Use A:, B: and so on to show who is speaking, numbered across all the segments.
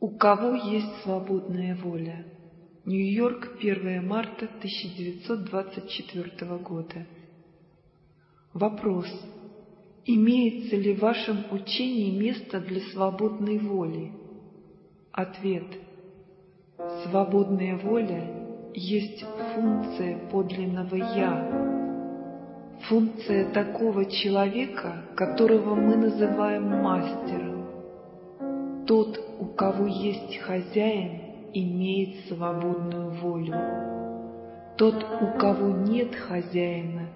A: У кого есть свободная воля? Нью-Йорк, 1 марта 1924 года. Вопрос. Имеется ли в вашем учении место для свободной воли? Ответ. Свободная воля есть функция подлинного «Я», функция такого человека, которого мы называем мастером. Тот, у кого есть хозяин, имеет свободную волю. Тот, у кого нет хозяина,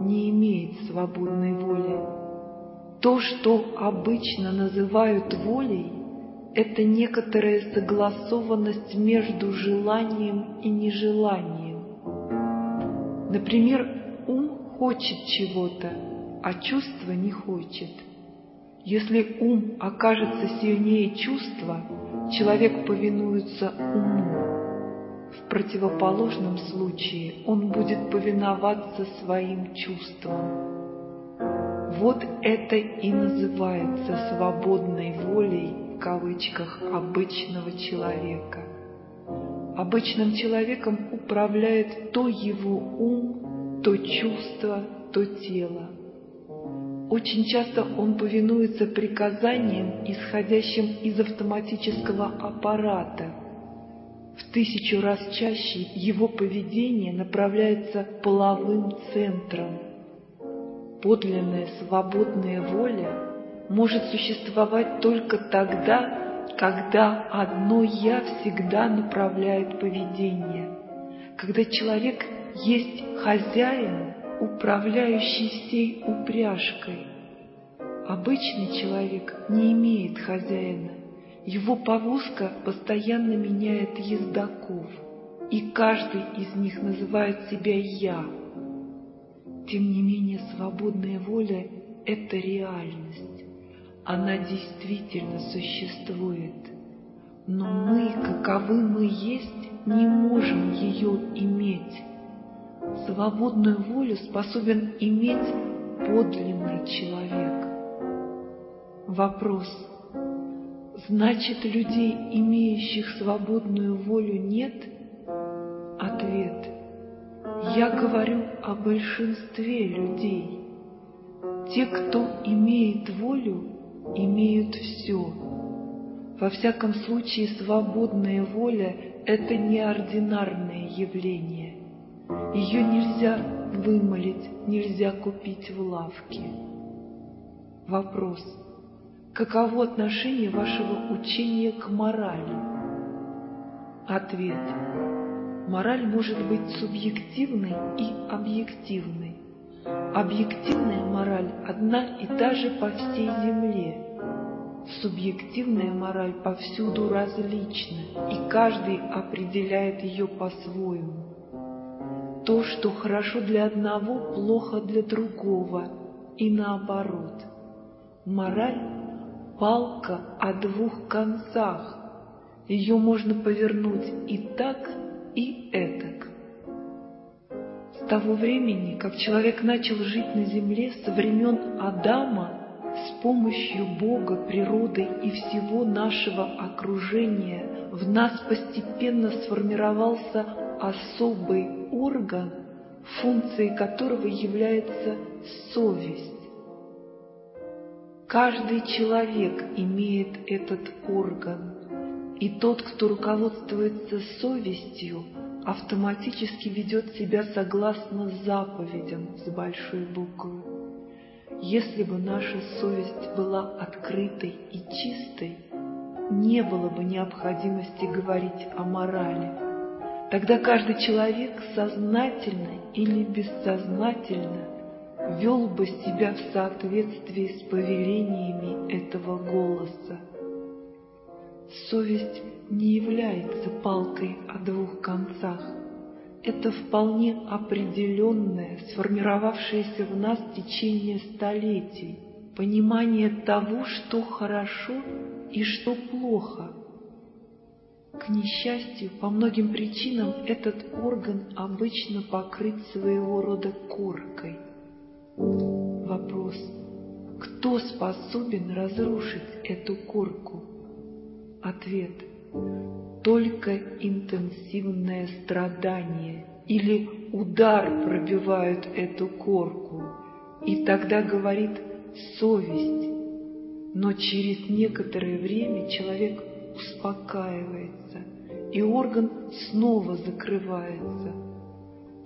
A: не имеет свободной воли. То, что обычно называют волей, это некоторая согласованность между желанием и нежеланием. Например, ум хочет чего-то, а чувство не хочет. Если ум окажется сильнее чувства, человек повинуется уму. В противоположном случае он будет повиноваться своим чувствам. Вот это и называется свободной волей в кавычках обычного человека. Обычным человеком управляет то его ум, то чувство, то тело. Очень часто он повинуется приказаниям, исходящим из автоматического аппарата. В тысячу раз чаще его поведение направляется половым центром. Подлинная свободная воля может существовать только тогда, когда одно «я» всегда направляет поведение, когда человек есть хозяин, управляющий всей упряжкой. Обычный человек не имеет хозяина, его повозка постоянно меняет ездаков, и каждый из них называет себя «я». Тем не менее, свободная воля — это реальность. Она действительно существует. Но мы, каковы мы есть, не можем ее иметь. Свободную волю способен иметь подлинный человек. Вопрос. Значит, людей, имеющих свободную волю, нет? Ответ. Я говорю о большинстве людей. Те, кто имеет волю, имеют все. Во всяком случае, свободная воля — это неординарное явление. Ее нельзя вымолить, нельзя купить в лавке. Вопрос. Каково отношение вашего учения к морали? Ответ. Мораль может быть субъективной и объективной. Объективная мораль одна и та же по всей земле. Субъективная мораль повсюду различна, и каждый определяет ее по-своему. То, что хорошо для одного, плохо для другого, и наоборот. Мораль — палка о двух концах. Ее можно повернуть и так, и этак. С того времени, как человек начал жить на земле со времен Адама, с помощью Бога, природы и всего нашего окружения в нас постепенно сформировался особый орган, функцией которого является совесть. Каждый человек имеет этот орган, и тот, кто руководствуется совестью, автоматически ведет себя согласно заповедям с большой буквы. Если бы наша совесть была открытой и чистой, не было бы необходимости говорить о морали. Тогда каждый человек сознательно или бессознательно вел бы себя в соответствии с повелениями этого голоса. Совесть не является палкой о двух концах. Это вполне определенное, сформировавшееся в нас течение столетий, понимание того, что хорошо и что плохо. К несчастью, по многим причинам этот орган обычно покрыт своего рода коркой. Вопрос, кто способен разрушить эту корку? Ответ. Только интенсивное страдание или удар пробивают эту корку, и тогда говорит совесть. Но через некоторое время человек успокаивается, и орган снова закрывается.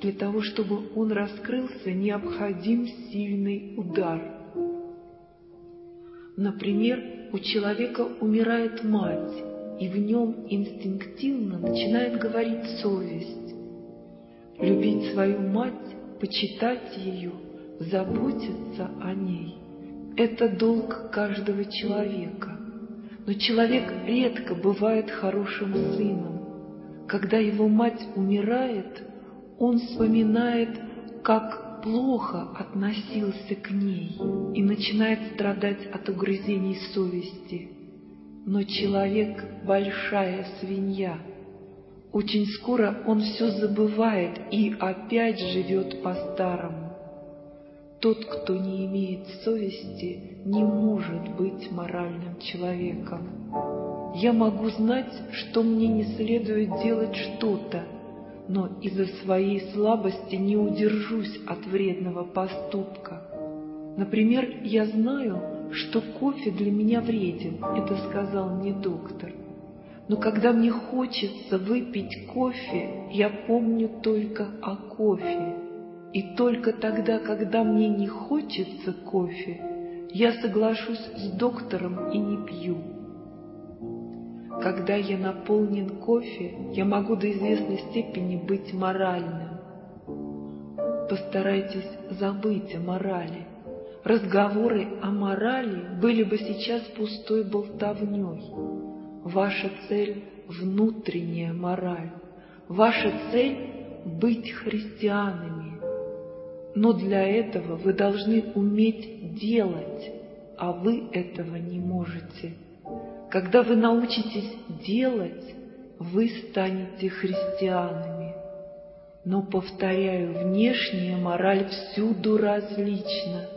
A: Для того, чтобы он раскрылся, необходим сильный удар. Например, у человека умирает мать, и в нем инстинктивно начинает говорить совесть. Любить свою мать, почитать ее, заботиться о ней – это долг каждого человека. Но человек редко бывает хорошим сыном. Когда его мать умирает, он вспоминает, как плохо относился к ней и начинает страдать от угрызений совести. Но человек — большая свинья. Очень скоро он все забывает и опять живет по-старому. Тот, кто не имеет совести, не может быть моральным человеком. Я могу знать, что мне не следует делать что-то, но из-за своей слабости не удержусь от вредного поступка. Например, я знаю, что кофе для меня вреден, это сказал мне доктор. Но когда мне хочется выпить кофе, я помню только о кофе. И только тогда, когда мне не хочется кофе, я соглашусь с доктором и не пью. Когда я наполнен кофе, я могу до известной степени быть моральным. Постарайтесь забыть о морали. Разговоры о морали были бы сейчас пустой болтовней. Ваша цель — внутренняя мораль. Ваша цель — быть христианами. Но для этого вы должны уметь делать, а вы этого не можете. Когда вы научитесь делать, вы станете христианами. Но, повторяю, внешняя мораль всюду различна.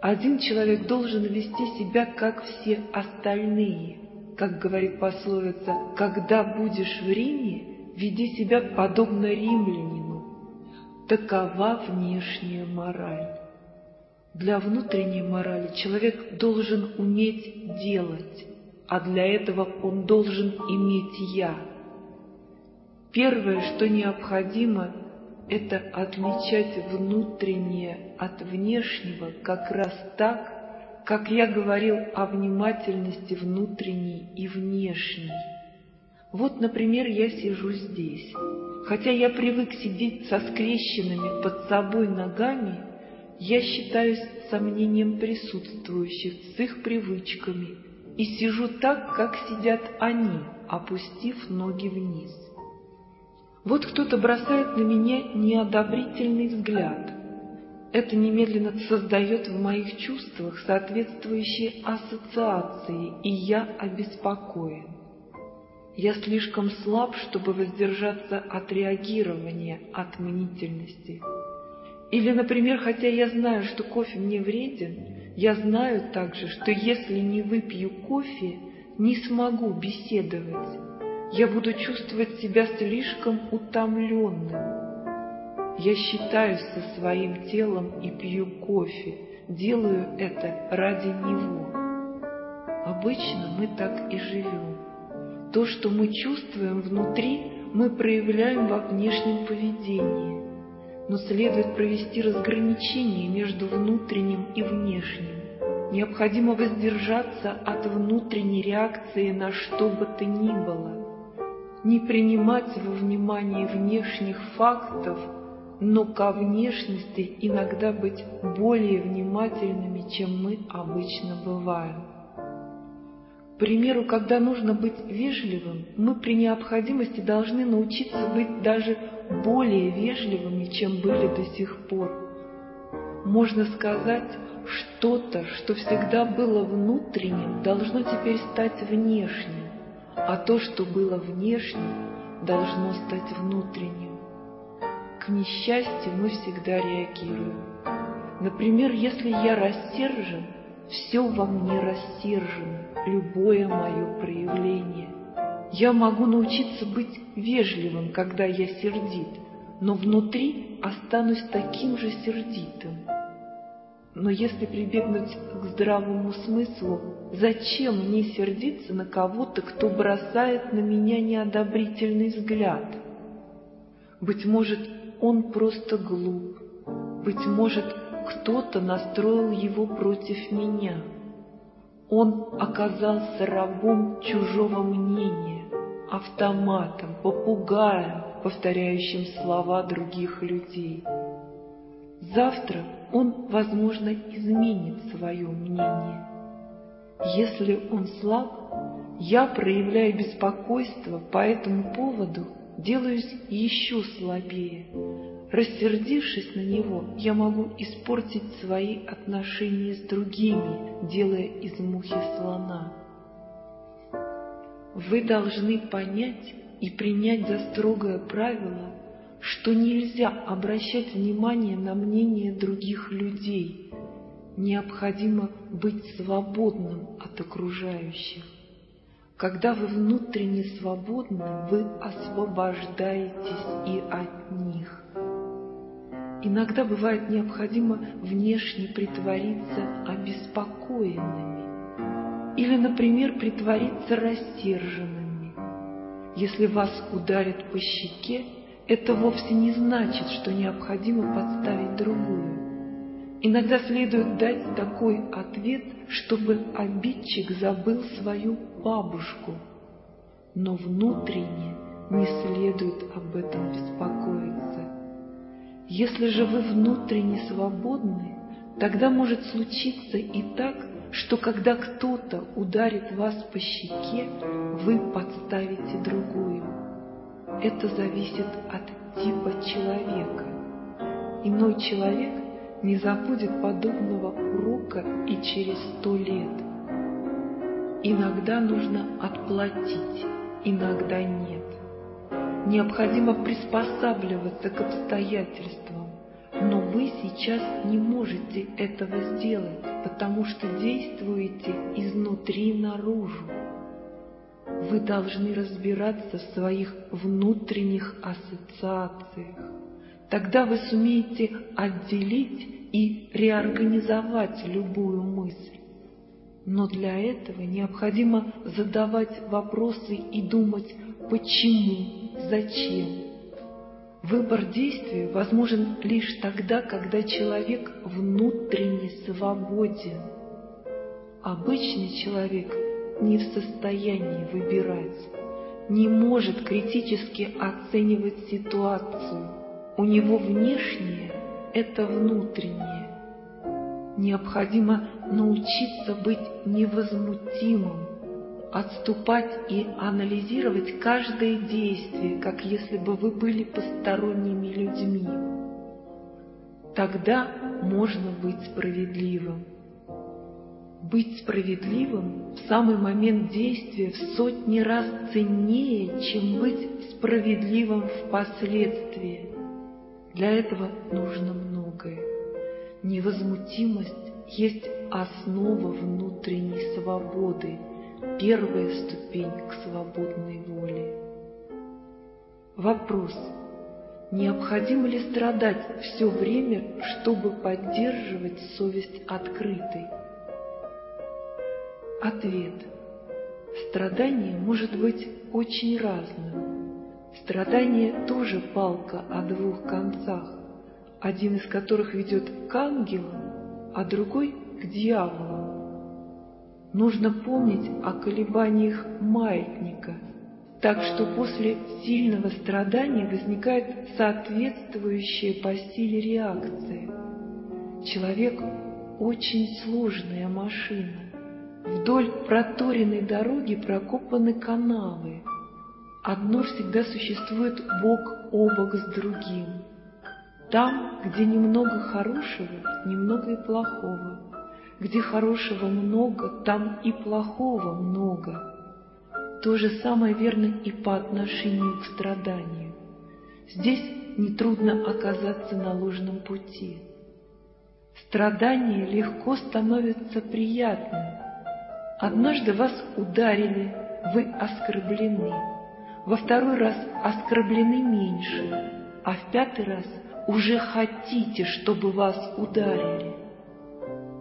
A: Один человек должен вести себя, как все остальные. Как говорит пословица, «Когда будешь в Риме, веди себя подобно римлянину». Такова внешняя мораль. Для внутренней морали человек должен уметь делать, а для этого он должен иметь «я». Первое, что необходимо, это отличать внутреннее от внешнего как раз так, как я говорил о внимательности внутренней и внешней. Вот, например, я сижу здесь. Хотя я привык сидеть со скрещенными под собой ногами, я считаюсь сомнением присутствующих с их привычками и сижу так, как сидят они, опустив ноги вниз. Вот кто-то бросает на меня неодобрительный взгляд. Это немедленно создает в моих чувствах соответствующие ассоциации, и я обеспокоен. Я слишком слаб, чтобы воздержаться от реагирования, от мнительности. Или, например, хотя я знаю, что кофе мне вреден, я знаю также, что если не выпью кофе, не смогу беседовать. Я буду чувствовать себя слишком утомленным. Я считаюсь со своим телом и пью кофе, делаю это ради него. Обычно мы так и живем. То, что мы чувствуем внутри, мы проявляем во внешнем поведении. Но следует провести разграничение между внутренним и внешним. Необходимо воздержаться от внутренней реакции на что бы то ни было. Не принимать во внимание внешних фактов, но ко внешности иногда быть более внимательными, чем мы обычно бываем. Примеру, когда нужно быть вежливым, мы при необходимости должны научиться быть даже более вежливыми, чем были до сих пор. Можно сказать, что-то, что всегда было внутренним, должно теперь стать внешним, а то, что было внешним, должно стать внутренним. К несчастью мы всегда реагируем. Например, если я рассержен, все во мне рассержено, любое мое проявление. Я могу научиться быть вежливым, когда я сердит, но внутри останусь таким же сердитым. Но если прибегнуть к здравому смыслу, зачем мне сердиться на кого-то, кто бросает на меня неодобрительный взгляд? Быть может, он просто глуп, быть может, кто-то настроил его против меня. Он оказался рабом чужого мнения, автоматом, попугаем, повторяющим слова других людей. Завтра он, возможно, изменит свое мнение. Если он слаб, я, проявляя беспокойство по этому поводу, делаюсь еще слабее. Рассердившись на него, я могу испортить свои отношения с другими, делая из мухи слона. Вы должны понять и принять за строгое правило – что нельзя обращать внимание на мнение других людей. Необходимо быть свободным от окружающих. Когда вы внутренне свободны, вы освобождаетесь и от них. Иногда бывает необходимо внешне притвориться обеспокоенными или, например, притвориться рассерженными. Если вас ударят по щеке, это вовсе не значит, что необходимо подставить другую. Иногда следует дать такой ответ, чтобы обидчик забыл свою бабушку. Но внутренне не следует об этом беспокоиться. Если же вы внутренне свободны, тогда может случиться и так, что когда кто-то ударит вас по щеке, вы подставите другую. Это зависит от типа человека. Иной человек не забудет подобного урока и через сто лет. Иногда нужно отплатить, иногда нет. Необходимо приспосабливаться к обстоятельствам, но вы сейчас не можете этого сделать, потому что действуете изнутри наружу. Вы должны разбираться в своих внутренних ассоциациях. Тогда вы сумеете отделить и реорганизовать любую мысль. Но для этого необходимо задавать вопросы и думать «почему?», «зачем?». Выбор действия возможен лишь тогда, когда человек внутренне свободен. Обычный человек не в состоянии выбирать, не может критически оценивать ситуацию. У него внешнее – это внутреннее. Необходимо научиться быть невозмутимым, отступать и анализировать каждое действие, как если бы вы были посторонними людьми. Тогда можно быть справедливым. Быть справедливым в самый момент действия в сотни раз ценнее, чем быть справедливым впоследствии. Для этого нужно многое. Невозмутимость есть основа внутренней свободы, первая ступень к свободной воле. Вопрос. Необходимо ли страдать все время, чтобы поддерживать совесть открытой? Ответ. Страдание может быть очень разным. Страдание тоже палка о двух концах, один из которых ведет к ангелам, а другой к дьяволу. Нужно помнить о колебаниях маятника, так что после сильного страдания возникает соответствующая по силе реакция. Человек – очень сложная машина. Вдоль проторенной дороги прокопаны канавы. Одно всегда существует бок о бок с другим. Там, где немного хорошего, немного и плохого. Где хорошего много, там и плохого много. То же самое верно и по отношению к страданию. Здесь нетрудно оказаться на ложном пути. Страдание легко становится приятным. Однажды вас ударили, вы оскорблены. Во второй раз оскорблены меньше, а в пятый раз уже хотите, чтобы вас ударили.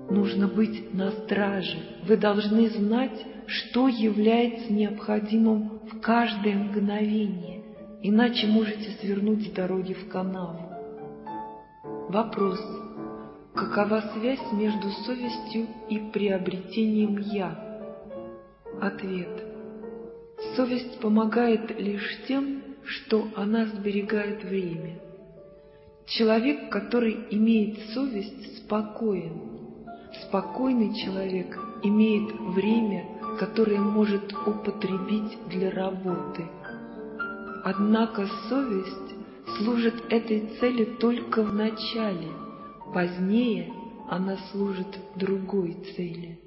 A: Нужно быть на страже. Вы должны знать, что является необходимым в каждое мгновение, иначе можете свернуть с дороги в канаву. Вопрос. Какова связь между совестью и приобретением «я»? Ответ. Совесть помогает лишь тем, что она сберегает время. Человек, который имеет совесть, спокоен. Спокойный человек имеет время, которое может употребить для работы. Однако совесть служит этой цели только в начале, позднее она служит другой цели.